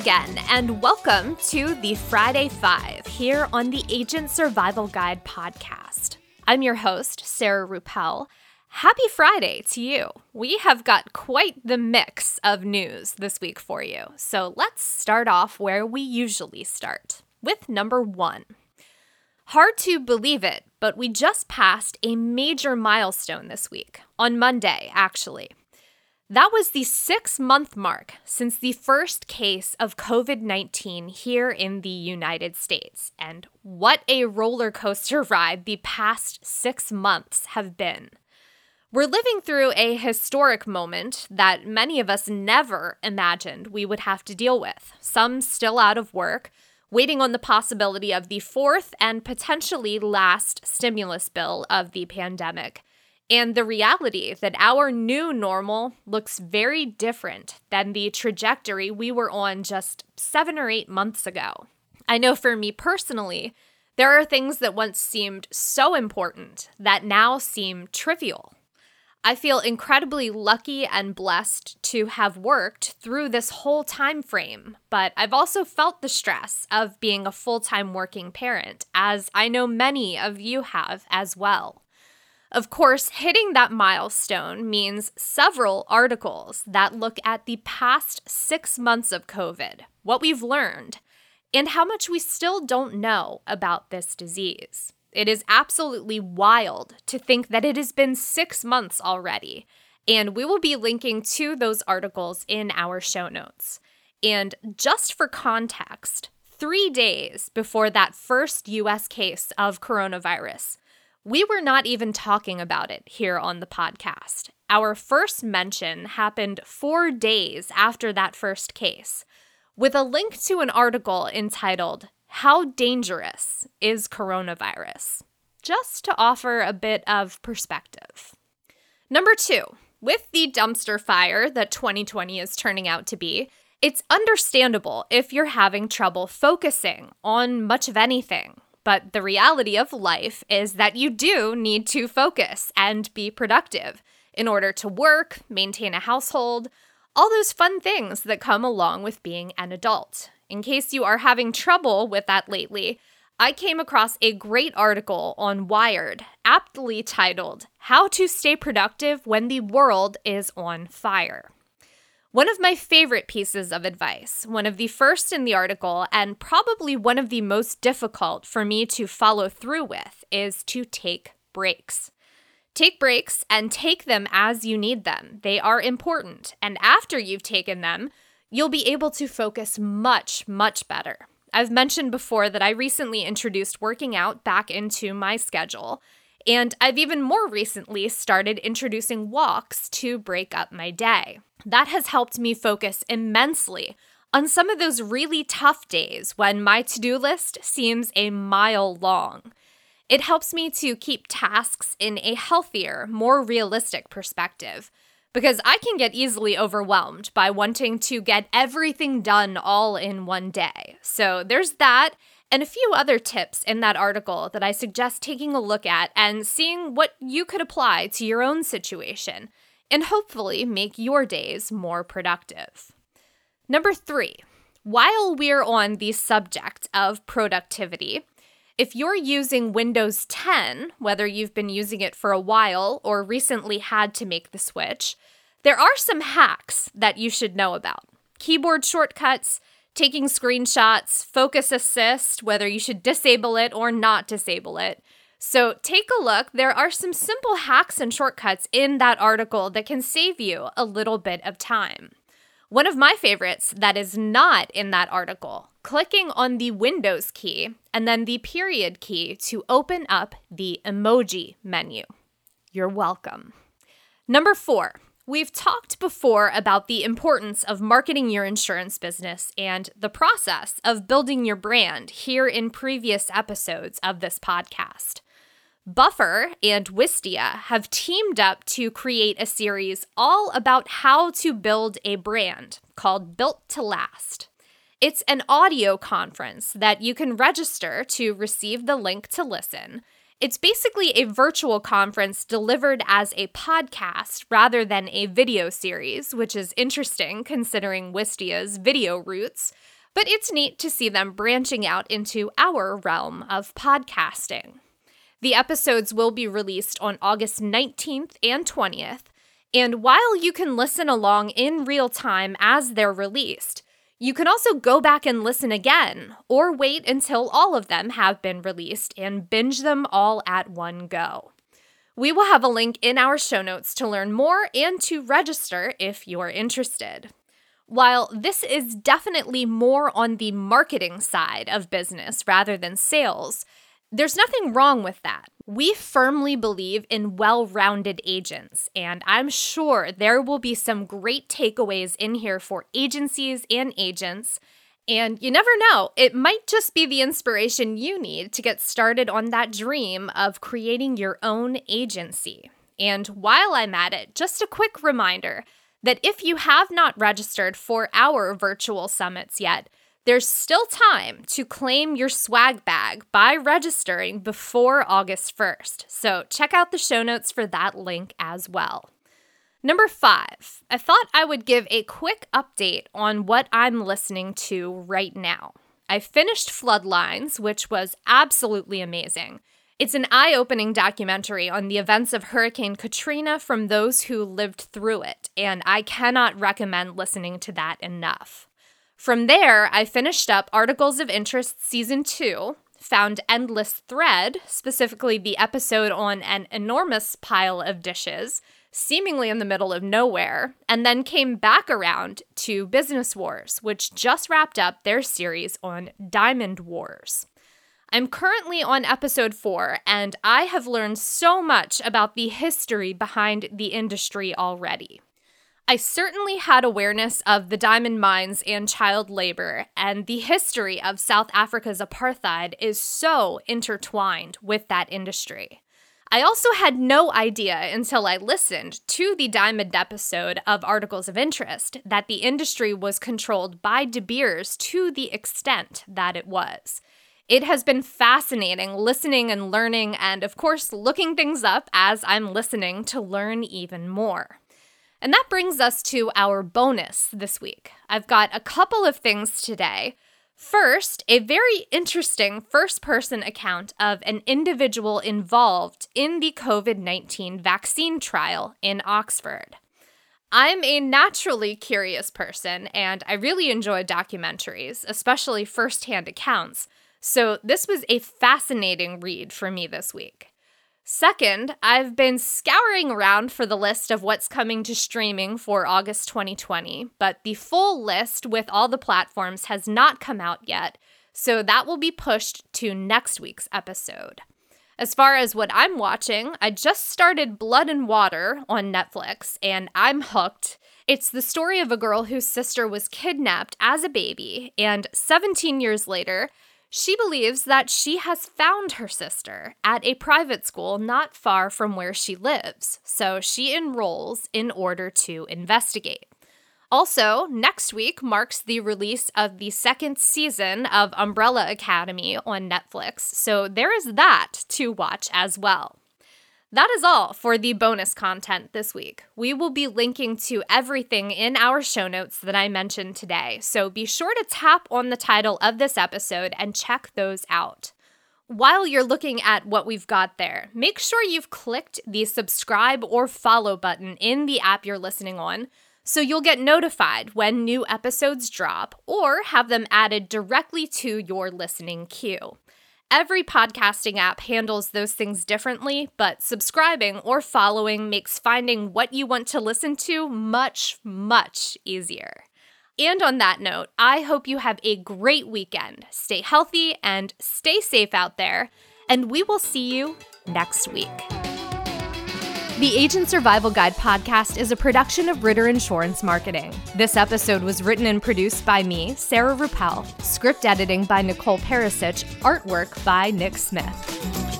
again, and welcome to the Friday Five here on the Agent Survival Guide podcast. I'm your host, Sarah Ruppel. Happy Friday to you. We have got quite the mix of news this week for you. So let's start off where we usually start with number one. Hard to believe it, but we just passed a major milestone this week, on Monday, actually. That was the six month mark since the first case of COVID 19 here in the United States. And what a roller coaster ride the past six months have been. We're living through a historic moment that many of us never imagined we would have to deal with. Some still out of work, waiting on the possibility of the fourth and potentially last stimulus bill of the pandemic and the reality that our new normal looks very different than the trajectory we were on just seven or eight months ago. I know for me personally, there are things that once seemed so important that now seem trivial. I feel incredibly lucky and blessed to have worked through this whole time frame, but I've also felt the stress of being a full-time working parent, as I know many of you have as well. Of course, hitting that milestone means several articles that look at the past six months of COVID, what we've learned, and how much we still don't know about this disease. It is absolutely wild to think that it has been six months already, and we will be linking to those articles in our show notes. And just for context, three days before that first US case of coronavirus, we were not even talking about it here on the podcast. Our first mention happened four days after that first case, with a link to an article entitled, How Dangerous is Coronavirus? Just to offer a bit of perspective. Number two, with the dumpster fire that 2020 is turning out to be, it's understandable if you're having trouble focusing on much of anything but the reality of life is that you do need to focus and be productive in order to work, maintain a household, all those fun things that come along with being an adult. In case you are having trouble with that lately, I came across a great article on Wired, aptly titled, How to Stay Productive When the World is on Fire. One of my favorite pieces of advice, one of the first in the article, and probably one of the most difficult for me to follow through with, is to take breaks. Take breaks and take them as you need them. They are important. And after you've taken them, you'll be able to focus much, much better. I've mentioned before that I recently introduced working out back into my schedule. And I've even more recently started introducing walks to break up my day. That has helped me focus immensely on some of those really tough days when my to do list seems a mile long. It helps me to keep tasks in a healthier, more realistic perspective because I can get easily overwhelmed by wanting to get everything done all in one day. So there's that and a few other tips in that article that I suggest taking a look at and seeing what you could apply to your own situation and hopefully make your days more productive. Number three, while we're on the subject of productivity, if you're using Windows 10, whether you've been using it for a while or recently had to make the switch, there are some hacks that you should know about. Keyboard shortcuts, taking screenshots, focus assist, whether you should disable it or not disable it. So take a look. There are some simple hacks and shortcuts in that article that can save you a little bit of time. One of my favorites that is not in that article, clicking on the Windows key and then the period key to open up the emoji menu. You're welcome. Number four, We've talked before about the importance of marketing your insurance business and the process of building your brand here in previous episodes of this podcast. Buffer and Wistia have teamed up to create a series all about how to build a brand called Built to Last. It's an audio conference that you can register to receive the link to listen it's basically a virtual conference delivered as a podcast rather than a video series, which is interesting considering Wistia's video roots. but it's neat to see them branching out into our realm of podcasting. The episodes will be released on August 19th and 20th, and while you can listen along in real time as they're released, you can also go back and listen again, or wait until all of them have been released and binge them all at one go. We will have a link in our show notes to learn more and to register if you're interested. While this is definitely more on the marketing side of business rather than sales, there's nothing wrong with that. We firmly believe in well rounded agents, and I'm sure there will be some great takeaways in here for agencies and agents. And you never know, it might just be the inspiration you need to get started on that dream of creating your own agency. And while I'm at it, just a quick reminder that if you have not registered for our virtual summits yet, there's still time to claim your swag bag by registering before August 1st, so check out the show notes for that link as well. Number five, I thought I would give a quick update on what I'm listening to right now. I finished Floodlines, which was absolutely amazing. It's an eye opening documentary on the events of Hurricane Katrina from those who lived through it, and I cannot recommend listening to that enough. From there, I finished up Articles of Interest Season 2, found Endless Thread, specifically the episode on an enormous pile of dishes, seemingly in the middle of nowhere, and then came back around to Business Wars, which just wrapped up their series on Diamond Wars. I'm currently on episode four, and I have learned so much about the history behind the industry already. I certainly had awareness of the diamond mines and child labor, and the history of South Africa's apartheid is so intertwined with that industry. I also had no idea until I listened to the Diamond episode of Articles of Interest that the industry was controlled by De Beers to the extent that it was. It has been fascinating listening and learning, and of course, looking things up as I'm listening to learn even more. And that brings us to our bonus this week. I've got a couple of things today. First, a very interesting first person account of an individual involved in the COVID 19 vaccine trial in Oxford. I'm a naturally curious person and I really enjoy documentaries, especially first hand accounts, so this was a fascinating read for me this week. Second, I've been scouring around for the list of what's coming to streaming for August 2020, but the full list with all the platforms has not come out yet, so that will be pushed to next week's episode. As far as what I'm watching, I just started Blood and Water on Netflix, and I'm hooked. It's the story of a girl whose sister was kidnapped as a baby, and 17 years later, she believes that she has found her sister at a private school not far from where she lives, so she enrolls in order to investigate. Also, next week marks the release of the second season of Umbrella Academy on Netflix, so there is that to watch as well. That is all for the bonus content this week. We will be linking to everything in our show notes that I mentioned today, so be sure to tap on the title of this episode and check those out. While you're looking at what we've got there, make sure you've clicked the subscribe or follow button in the app you're listening on so you'll get notified when new episodes drop or have them added directly to your listening queue. Every podcasting app handles those things differently, but subscribing or following makes finding what you want to listen to much, much easier. And on that note, I hope you have a great weekend. Stay healthy and stay safe out there, and we will see you next week. The Agent Survival Guide podcast is a production of Ritter Insurance Marketing. This episode was written and produced by me, Sarah Ruppel, script editing by Nicole Perisic, artwork by Nick Smith.